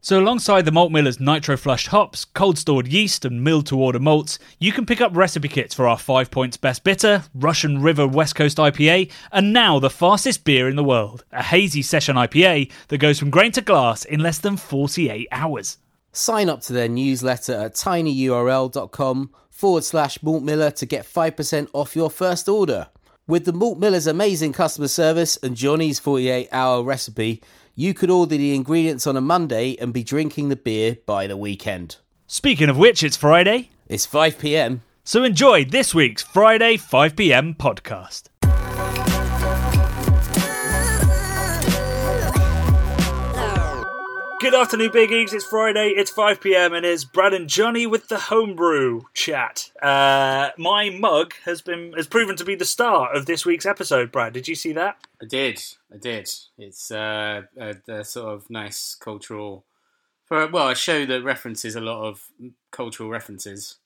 So, alongside the Malt Miller's nitro flushed hops, cold stored yeast, and milled to order malts, you can pick up recipe kits for our 5 points best bitter, Russian River West Coast IPA, and now the fastest beer in the world, a hazy session IPA that goes from grain to glass in less than 48 hours. Sign up to their newsletter at tinyurl.com forward slash Malt Miller to get 5% off your first order. With the Malt Miller's amazing customer service and Jonny's 48 hour recipe, you could order the ingredients on a Monday and be drinking the beer by the weekend. Speaking of which, it's Friday, It's 5 pm. so enjoy this week's Friday 5pm podcast. Good afternoon, Big Eags. It's Friday, it's 5 pm, and it's Brad and Jonny with the homebrew chat. Uh, my mug has been has proven to be the star of this week's episode. Brad, did you see that? I did. I did. It's uh, a, a sort of nice cultural, for well, a show that references a lot of cultural references.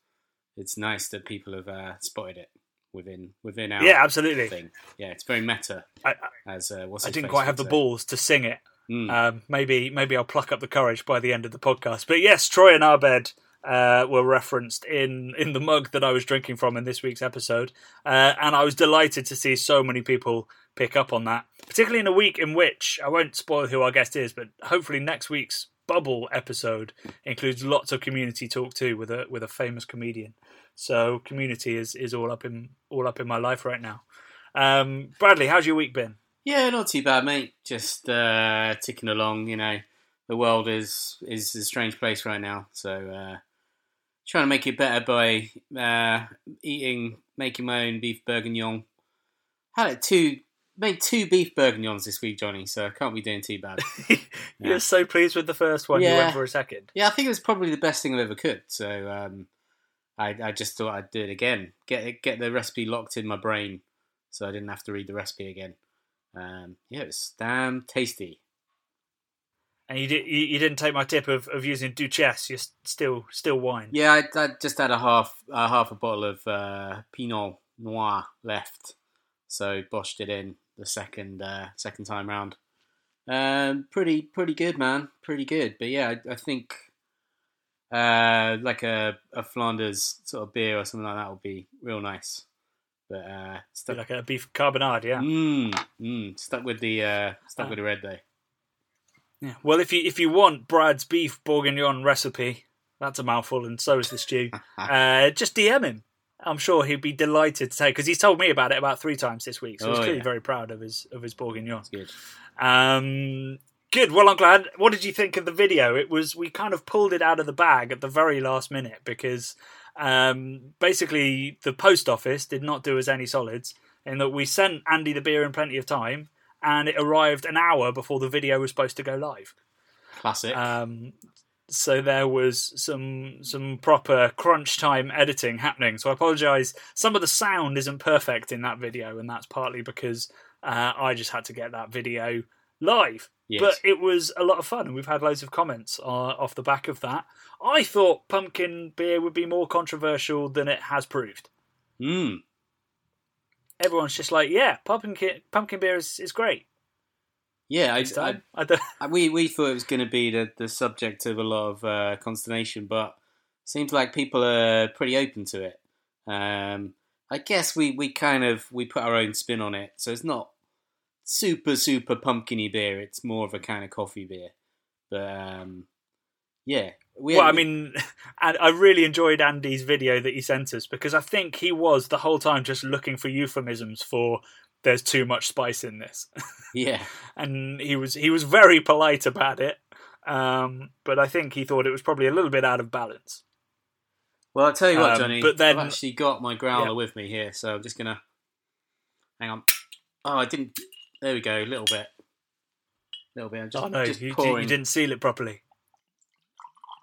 It's nice that people have uh, spotted it within within our Yeah, absolutely. thing. Yeah, it's very meta. I, I, As uh, what's I didn't quite have the balls to sing it. Mm. Um, maybe maybe I'll pluck up the courage by the end of the podcast. But yes, Troy and Abed uh, were referenced in in the mug that I was drinking from in this week's episode, uh, and I was delighted to see so many people pick up on that, particularly in a week in which I won't spoil who our guest is, but hopefully next week's bubble episode includes lots of community talk too with a with a famous comedian. So community is is all up in all up in my life right now. Um, Bradley, how's your week been? Yeah, not too bad, mate. Just uh, ticking along. You know, the world is is a strange place right now. So uh, trying to make it better by uh, eating, making my own beef bourguignon. Had it two, made two beef bourguignons this week, Jonny. So I can't be doing too bad. You're so pleased with the first one. You went for a second. yeah, I think it was probably the best thing I've ever cooked. So um, I, I just thought I'd do it again. Get get the recipe locked in my brain, so I didn't have to read the recipe again. Um, yeah, it was damn tasty. And you did. You, you didn't take my tip of, of using Duchesse. You're still still wine. Yeah, I, I just had a half a half a bottle of uh, Pinot Noir left, so boshed it in the second uh, second time round. Um, pretty pretty good, man. Pretty good. But yeah, I, I think uh, like a, a Flanders sort of beer or something like that would be real nice. But uh, stuck, Like a beef carbonade. Yeah. mm, mm, stuck with the uh, stuck Ah. with the red though. yeah. Well, if you if you want Brad's beef bourguignon recipe, that's a mouthful, and so is the stew. uh, just DM him. I'm sure he'd be delighted to take because he's told me about it about three times this week. So he's Oh, clearly yeah. very proud of his of his bourguignon. Good. Um, good. Well, I'm glad. What did you think of the video? It was we kind of pulled it out of the bag at the very last minute because um, basically the post office did not do us any solids in that we sent Andy the beer in plenty of time and it arrived an hour before the video was supposed to go live. Classic. Um, so there was some some proper crunch time editing happening. So I apologise. Some of the sound isn't perfect in that video, and that's partly because uh, I just had to get that video live. yes. But it was a lot of fun, and we've had loads of comments uh, off the back of that. I thought pumpkin beer would be more controversial than it has proved. mm. Everyone's just like, "Yeah, pumpkin pumpkin beer is, is great." Yeah, I, I, I We we thought it was going to be the, the subject of a lot of uh, consternation, but seems like people are pretty open to it. Um, I guess we, we kind of we put our own spin on it, so it's not super super pumpkiny beer. It's more of a kind of coffee beer, but um, yeah. We, well, I mean, and I really enjoyed Andy's video that he sent us because I think he was the whole time just looking for euphemisms for "there's too much spice in this," yeah, and he was he was very polite about it. Um, but I think he thought it was probably a little bit out of balance. Well, I'll tell you what, Um, Johnny. but then- I've actually got my growler Yeah. with me here, so I'm just gonna hang on. Oh, I didn't. There we go. A little bit. A little bit. I'm just, oh no, just you, you didn't seal it properly.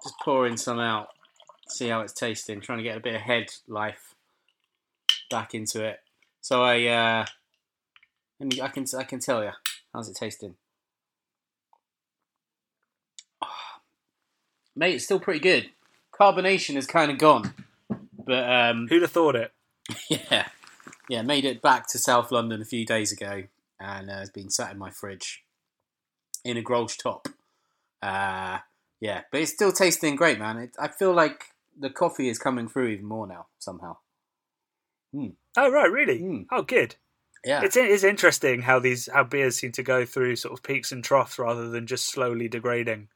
just pouring some out see how it's tasting. Trying to get a bit of head life back into it. So I, uh, let me, I can, I can tell you. How's it tasting? Mate, it's still pretty good. Carbonation is kind of gone, but um, Who'd have thought it? yeah, yeah, made it back to South London a few days ago, and uh, it's been sat in my fridge in a Grolsch top. Uh, yeah, but it's still tasting great, man. It, I feel like the coffee is coming through even more now somehow. Oh right, really? Mm. Oh, good. Yeah, It's it's interesting how these how beers seem to go through sort of peaks and troughs rather than just slowly degrading.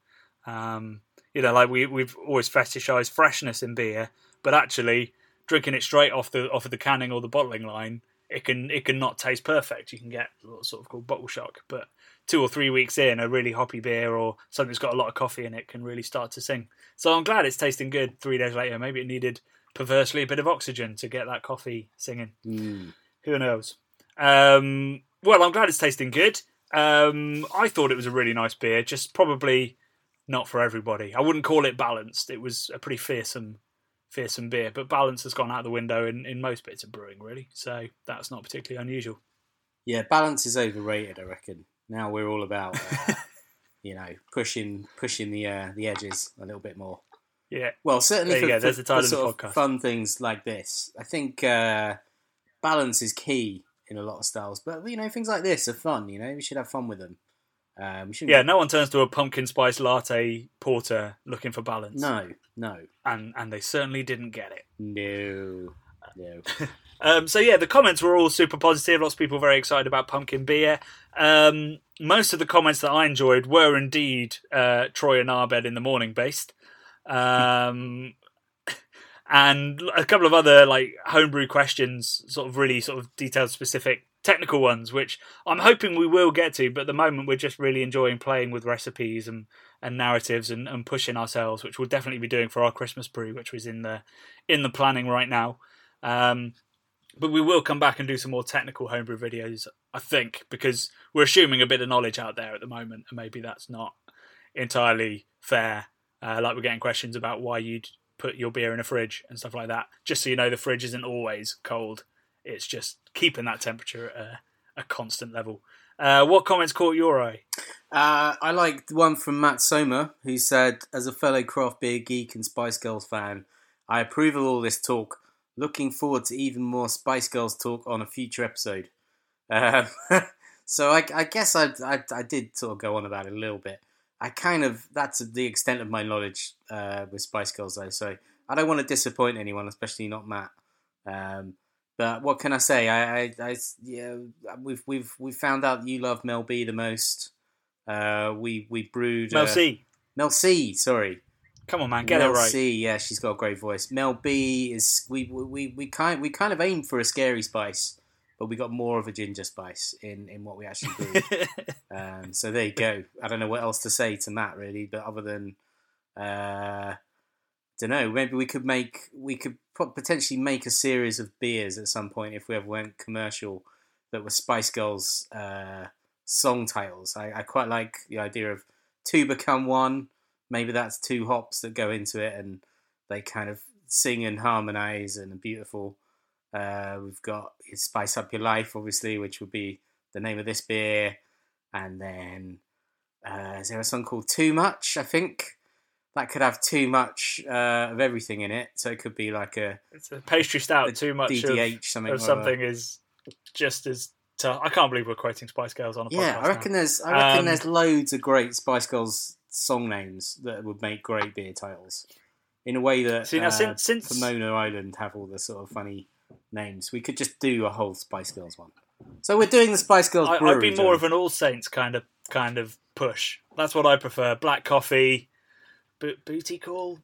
Um, you know, like we we've always fetishized freshness in beer, but actually drinking it straight off the off of the canning or the bottling line, it can it can not taste perfect. You can get what's sort of called bottle shock, but two or three weeks in, a really hoppy beer or something that's got a lot of coffee in it can really start to sing. So I'm glad it's tasting good three days later. Maybe it needed perversely a bit of oxygen to get that coffee singing. Mm. Who knows? Um, well, I'm glad it's tasting good. Um, I thought it was a really nice beer, just probably not for everybody. I wouldn't call it balanced. It was a pretty fearsome, fearsome beer, but balance has gone out the window in, in most bits of brewing, really. So that's not particularly unusual. yeah. Balance is overrated, I reckon. Now we're all about, uh, you know, pushing pushing the uh, the edges a little bit more. Yeah, Well, certainly There for, there's the title for of the podcast. fun things like this. I think uh, balance is key in a lot of styles. But you know, things like this are fun. You know, we should have fun with them. Um, yeah. No one turns to a pumpkin spice latte porter looking for balance. no, no, and and they certainly didn't get it. no, no. Um, so yeah, the comments were all super positive. Lots of people very excited about pumpkin beer. Um, most of the comments that I enjoyed were indeed uh, Troy and Abed in the morning based, um, and a couple of other like homebrew questions, sort of really sort of detailed, specific technical ones, which I'm hoping we will get to. But at the moment, we're just really enjoying playing with recipes and and narratives and, and pushing ourselves, which we'll definitely be doing for our Christmas brew, which was in the in the planning right now. Um, but we will come back and do some more technical homebrew videos, I think, because we're assuming a bit of knowledge out there at the moment, and maybe that's not entirely fair. Uh, like we're getting questions about why you'd put your beer in a fridge and stuff like that. Just so you know, the fridge isn't always cold; it's just keeping that temperature at a, a constant level. Uh, what comments caught your eye? Uh, I liked one from Matt Soma, who said, "As a fellow craft beer geek and Spice Girls fan, I approve of all this talk. Looking forward to even more Spice Girls talk on a future episode." Um, so I, I guess I, I, I did sort of go on about it a little bit. I kind of that's the extent of my knowledge uh, with Spice Girls, though. So I don't want to disappoint anyone, especially not Matt. Um, but what can I say? I, I, I yeah, we've we've we found out you love Mel B the most. Uh, we we brewed Mel uh, C. Mel C. Sorry, Come on, man, get Mel it right. C. Yeah, she's got a great voice. Mel B is we we we kind we kind of aimed for a scary spice, but we got more of a ginger spice in in what we actually brewed. Um, so there you go. I don't know what else to say to Matt really, but other than, uh, don't know. Maybe we could make we could potentially make a series of beers at some point if we ever went commercial that were Spice Girls uh, song titles. I, I quite like the idea of two become one. Maybe that's two hops that go into it and they kind of sing and harmonize and are beautiful. Uh, we've got Spice Up Your Life, obviously, which would be the name of this beer. And then, uh, is there a song called Too Much? I think that could have too much uh, of everything in it. So it could be like a a pastry stout. Too much of, something. of something is just as tough. I can't believe we're quoting Spice Girls on a Yeah, podcast. I reckon there's I reckon Um, there's loads of great Spice Girls song names that would make great beer titles. In a way that See, now, uh, since- since- Pomona Island have all the sort of funny names, we could just do a whole Spice Girls one. So we're doing the Spice Girls I. I'd be more John. of an All Saints kind of kind of push. That's what I prefer. Black coffee, Bo- booty call.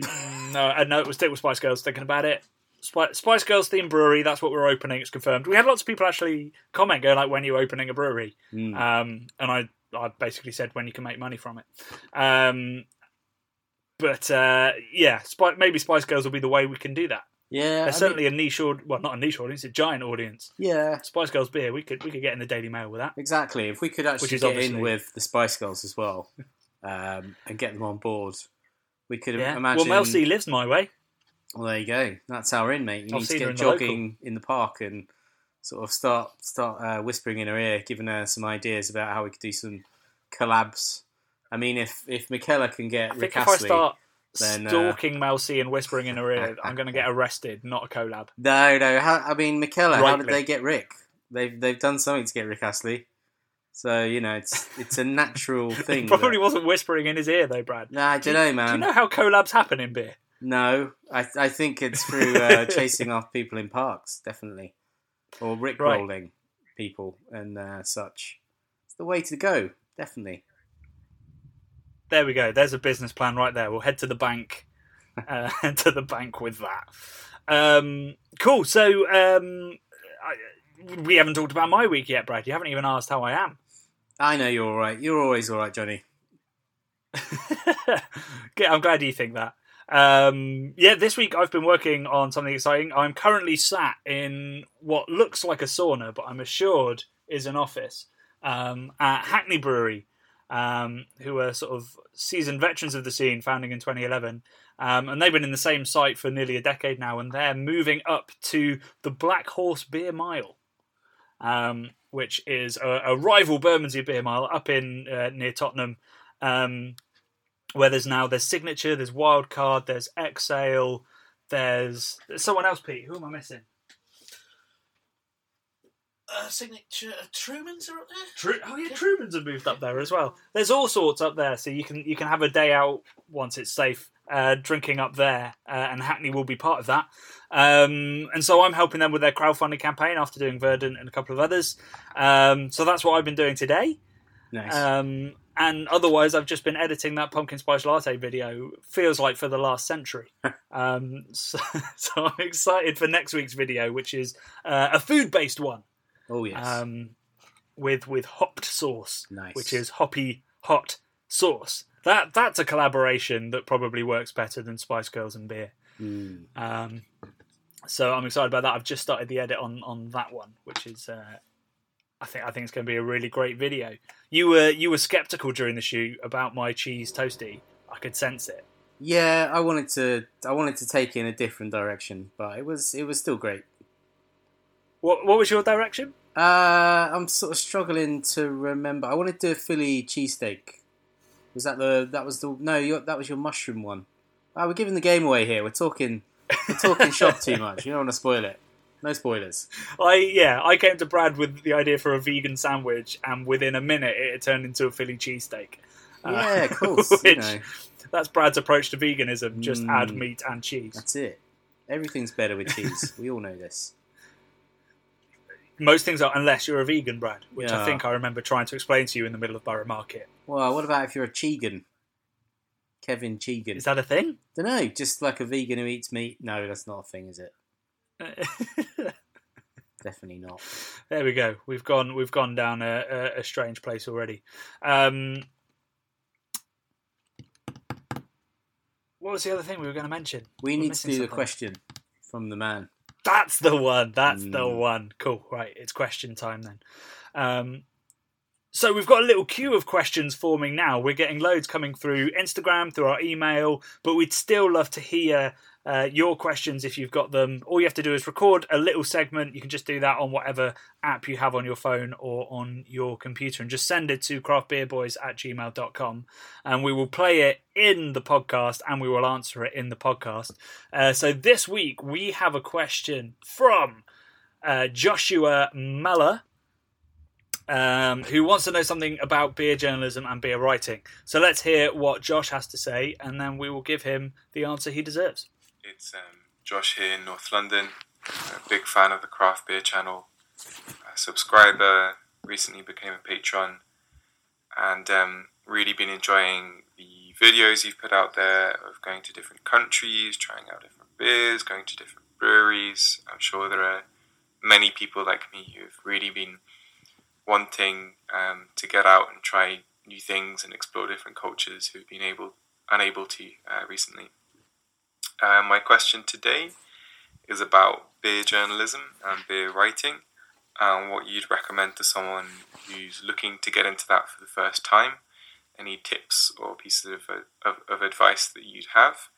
Mm, no, uh, no, it was stick with Spice Girls. Thinking about it, Spice, Spice Girls themed brewery. That's what we're opening. It's confirmed. We had lots of people actually comment, going like, "When are you opening a brewery?" Mm. Um, and I, I basically said when you can make money from it. Um, but uh, yeah, maybe Spice Girls will be the way we can do that. yeah, I There's mean- certainly a niche, aud- well, not a niche audience, a giant audience. yeah, Spice Girls beer, we could we could get in the Daily Mail with that. exactly. If we could actually get in with the Spice Girls as well um, and get them on board, We could Yeah. imagine. Well, Mel C lives my way. Well, there you go. That's our in, mate. You I've need to get the jogging in the park and sort of start start uh, whispering in her ear, giving her some ideas about how we could do some collabs. I mean, if if Michaela can get I Rick think if I Astley, start then, uh, stalking Mel C and whispering in her ear, I'm going to get arrested, not a collab. no, no. How, I mean, Michaela, how did they get Rick? They've they've done something to get Rick Astley, so you know it's it's a natural He thing. probably that- wasn't whispering in his ear though, Brad. Nah, I don't know, man. Do you know how collabs happen in beer? No, I I think it's through uh, chasing off people in parks, definitely, or rickrolling people and uh, such. It's the way to go, definitely. There we go. There's a business plan right there. We'll head to the bank, uh, to the bank with that. Um, cool. So um, I, we haven't talked about my week yet, Brad. You haven't even asked how I am. I know you're all right. You're always all right, Jonny. I'm glad you think that. Um, yeah, this week I've been working on something exciting. I'm currently sat in what looks like a sauna, but I'm assured is an office um, at Hackney Brewery, um, who are sort of seasoned veterans of the scene, founding in 2011. Um, and they've been in the same site for nearly a decade now, and they're moving up to the Black Horse Beer Mile, um, which is a, a rival Bermondsey Beer Mile up in uh, near Tottenham. Um, where there's now there's signature, there's wildcard, there's Exale, there's, there's someone else. Pete, who am I missing? Uh, signature Truman's are up there. Tru- oh yeah, Truman's have moved up there as well. There's all sorts up there, so you can you can have a day out once it's safe, uh, drinking up there, uh, and Hackney will be part of that. Um, and so I'm helping them with their crowdfunding campaign after doing Verdant and a couple of others. Um, so that's what I've been doing today. Nice. Um, and otherwise, I've just been editing that pumpkin spice latte video. Feels like for the last century. um, so, so I'm excited for next week's video, which is uh, a food based one oh yes. um, with with hopped sauce, Nice. which is hoppy hot sauce. That that's a collaboration that probably works better than Spice Girls and beer. Mm. Um, so I'm excited about that. I've just started the edit on on that one, which is uh, I think I think it's going to be a really great video. You were you were skeptical during the shoot about my cheese toasty. I could sense it. Yeah, I wanted to. I wanted to take it in a different direction, but it was. It was still great. What what was your direction? Uh, I'm sort of struggling to remember. I wanted to do a Philly cheesesteak. Was that the? That was the. No, your, that was your mushroom one. Ah, we're giving the game away here. We're talking. We're talking shop too much. You don't want to spoil it. No spoilers. I yeah, I came to Brad with the idea for a vegan sandwich, and within a minute it turned into a Philly cheesesteak. Uh, Yeah, of course. you which know, that's Brad's approach to veganism: just Mm. add meat and cheese. that's it. Everything's better with cheese. we all know this. Most things are, unless you're a vegan, Brad, which I think I remember trying to explain to you in the middle of Borough Market. Well, what about if you're a Chegan? Kevin Chegan. Is that a thing? Don't know. Just like a vegan who eats meat. No, that's not a thing, is it? Definitely not. there we go. We've gone. We've gone down a, a, a strange place already. Um, what was the other thing we were going to mention? We We're need to do the question from the man. That's the one. That's the Mm. one. Cool. Right. It's question time then. Um, so we've got a little queue of questions forming now. We're getting loads coming through Instagram, through our email, but we'd still love to hear uh, your questions if you've got them. All you have to do is record a little segment. You can just do that on whatever app you have on your phone or on your computer and just send it to craftbeerboys at gmail.com and we will play it in the podcast and we will answer it in the podcast. Uh, so this week we have a question from uh, Joshua Muller. Um, who wants to know something about beer journalism and beer writing? So let's hear what Josh has to say, and then we will give him the answer he deserves. It's um, Josh here in North London. A big fan of the Craft Beer channel. A subscriber, recently became a patron, and um, really been enjoying the videos you've put out there of going to different countries, trying out different beers, going to different breweries. I'm sure there are many people like me who've really been wanting um, to get out and try new things and explore different cultures who've been able unable to uh, recently. Uh, my question today is about beer journalism and beer writing and what you'd recommend to someone who's looking to get into that for the first time any tips or pieces of, of, of advice that you'd have.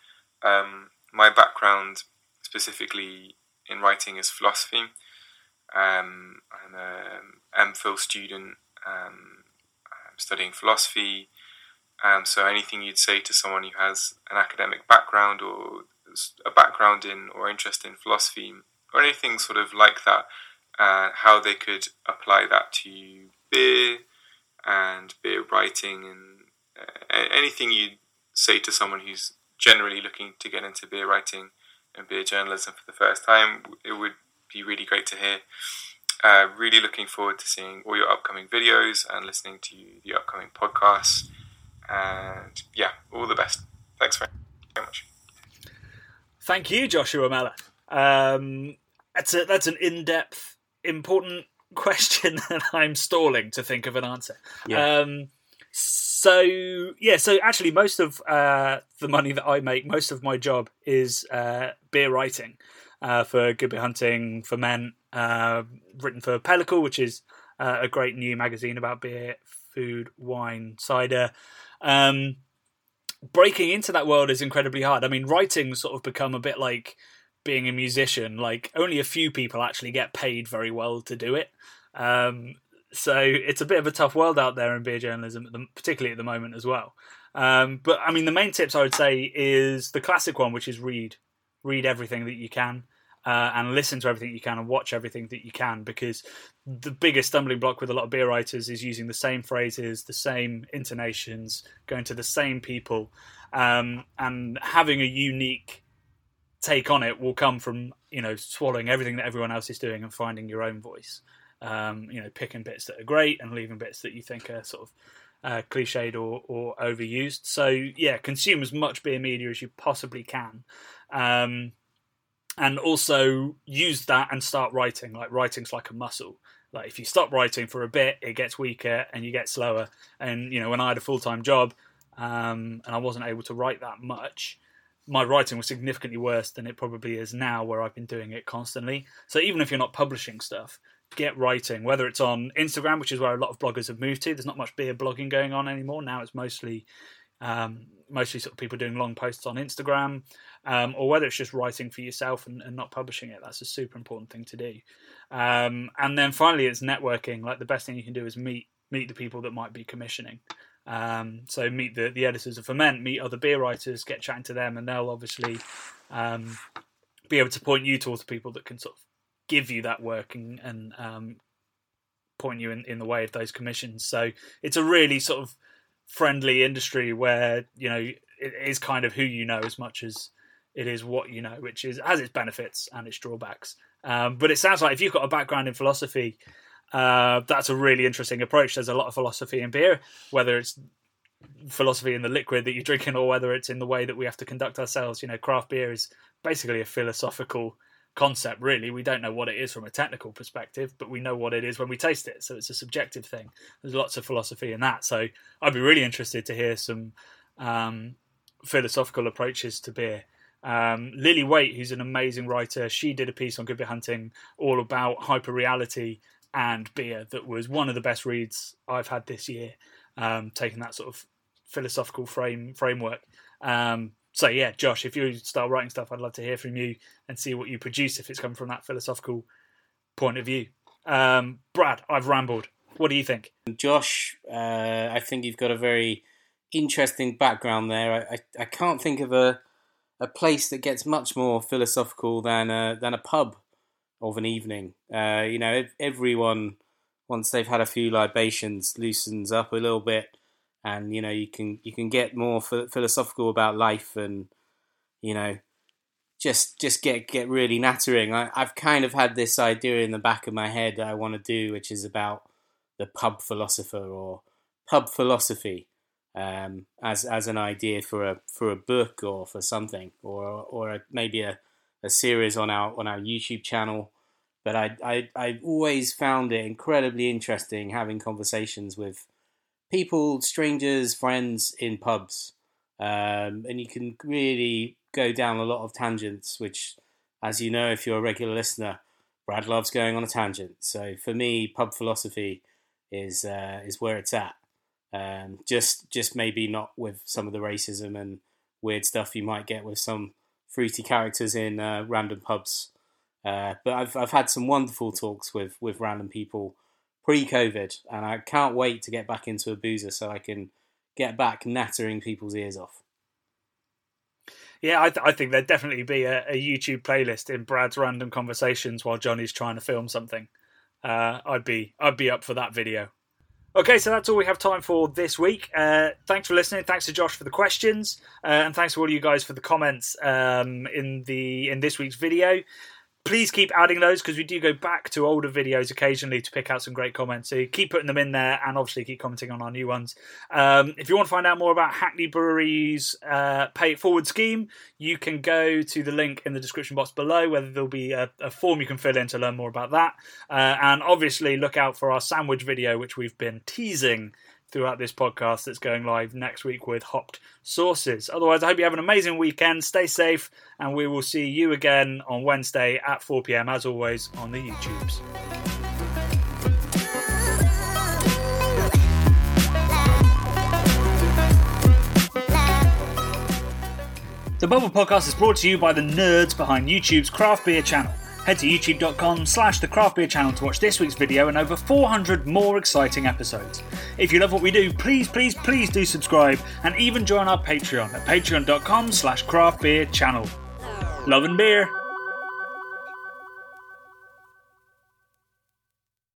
Um, my background specifically in writing is philosophy. Um, I'm an MPhil student um, I'm studying philosophy. Um, so anything you'd say to someone who has an academic background or a background in or interest in philosophy or anything sort of like that, uh, how they could apply that to beer and beer writing and uh, anything you'd say to someone who's generally looking to get into beer writing and beer journalism for the first time, it would be really great to hear. Uh, really looking forward to seeing all your upcoming videos and listening to the upcoming podcasts. And yeah, all the best. Thanks very, very much. Thank you, Joshua Mellor. Um, that's a, that's an in-depth, important question that I'm stalling to think of an answer. Yeah. Um, so yeah, so actually, most of uh, the money that I make, most of my job is uh, beer writing uh, for Good Beer Hunting, Ferment, uh, written for Pellicle, which is uh, a great new magazine about beer, food, wine, cider. Um, breaking into that world is incredibly hard. I mean, writing sort of become a bit like being a musician. Like only a few people actually get paid very well to do it. Um, so it's a bit of a tough world out there in beer journalism, particularly at the moment as well. Um, but I mean, the main tips I would say is the classic one, which is read, read everything that you can. Uh, and listen to everything you can and watch everything that you can because the biggest stumbling block with a lot of beer writers is using the same phrases, the same intonations, going to the same people, um, and having a unique take on it will come from you know swallowing everything that everyone else is doing and finding your own voice. Um, you know, picking bits that are great and leaving bits that you think are sort of uh, cliched or, or overused. So yeah, consume as much beer media as you possibly can. Um, and also use that and start writing. Like writing's like a muscle. Like if you stop writing for a bit, it gets weaker and you get slower. And you know, when I had a full time job um, and I wasn't able to write that much, my writing was significantly worse than it probably is now, where I've been doing it constantly. So even if you're not publishing stuff, get writing. Whether it's on Instagram, which is where a lot of bloggers have moved to. There's not much beer blogging going on anymore. Now it's mostly um, mostly sort of people doing long posts on Instagram, um, or whether it's just writing for yourself and, and, not publishing it. That's a super important thing to do. Um, and then finally, it's networking. Like the best thing you can do is meet meet the people that might be commissioning. Um, so meet the, the editors of Ferment, meet other beer writers, get chatting to them, and they'll obviously um, be able to point you towards people that can sort of give you that work and, and um, point you in, in the way of those commissions. So it's a really sort of friendly industry where you know it is kind of who you know as much as it is what you know, which is has its benefits and its drawbacks. Um, but it sounds like if you've got a background in philosophy, uh, that's a really interesting approach. There's a lot of philosophy in beer, whether it's philosophy in the liquid that you're drinking or whether it's in the way that we have to conduct ourselves. You know, craft beer is basically a philosophical concept really. We don't know what it is from a technical perspective but we know what it is when we taste it. So it's a subjective thing. There's lots of philosophy in that. So i'd be really interested to hear some um, philosophical approaches to beer. Um, lily waite who's an amazing writer she did a piece on good beer hunting all about hyper reality and beer that was one of the best reads i've had this year um, taking that sort of philosophical frame framework. Um, so yeah, Josh, if you start writing stuff, I'd love to hear from you and see what you produce if it's come from that philosophical point of view. Um, Brad, I've rambled. What do you think? Josh, uh, I think you've got a very interesting background there. I, I, I, can't think of a a place that gets much more philosophical than a, than a pub of an evening. Uh, you know, everyone once they've had a few libations loosens up a little bit and you know you can you can get more philosophical about life and you know just just get get really nattering. I, I've kind of had this idea in the back of my head that I want to do, which is about the pub philosopher or pub philosophy um, as as an idea for a for a book or for something or or a, maybe a, a series on our on our YouTube channel. But I I I always found it incredibly interesting having conversations with people, strangers, friends in pubs, um, and you can really go down a lot of tangents. Which, as you know, if you're a regular listener, Brad loves going on a tangent. So for me, pub philosophy is uh, is where it's at. Um, just just maybe not with some of the racism and weird stuff you might get with some fruity characters in uh, random pubs. Uh, but I've I've had some wonderful talks with with random people pre-COVID, and I can't wait to get back into a boozer so I can get back nattering people's ears off. Yeah, I, th- I think there'd definitely be a, a, YouTube playlist in Brad's random conversations while Jonny's trying to film something. Uh, I'd be I'd be up for that video. Okay, so that's all we have time for this week. Uh, thanks for listening. Thanks to Josh for the questions, uh, and thanks to all you guys for the comments um, in the in this week's video please keep adding those because we do go back to older videos occasionally to pick out some great comments. So keep putting them in there and obviously keep commenting on our new ones. Um, if you want to find out more about Hackney Brewery's uh, Pay It Forward scheme, you can go to the link in the description box below where there'll be a, a form you can fill in to learn more about that. Uh, and obviously, look out for our sandwich video, which we've been teasing throughout this podcast that's going live next week with hopped sauces. Otherwise, I hope you have an amazing weekend. Stay safe, and we will see you again on Wednesday at 4 pm, as always, on the YouTubes. The Bubble Podcast is brought to you by the nerds behind YouTube's Craft Beer channel. Head to youtube.com slash the craft beer channel to watch this week's video and over 400 more exciting episodes. If you love what we do, please, please, please do subscribe and even join our Patreon at patreon.com slash craft beer channel. Love and beer.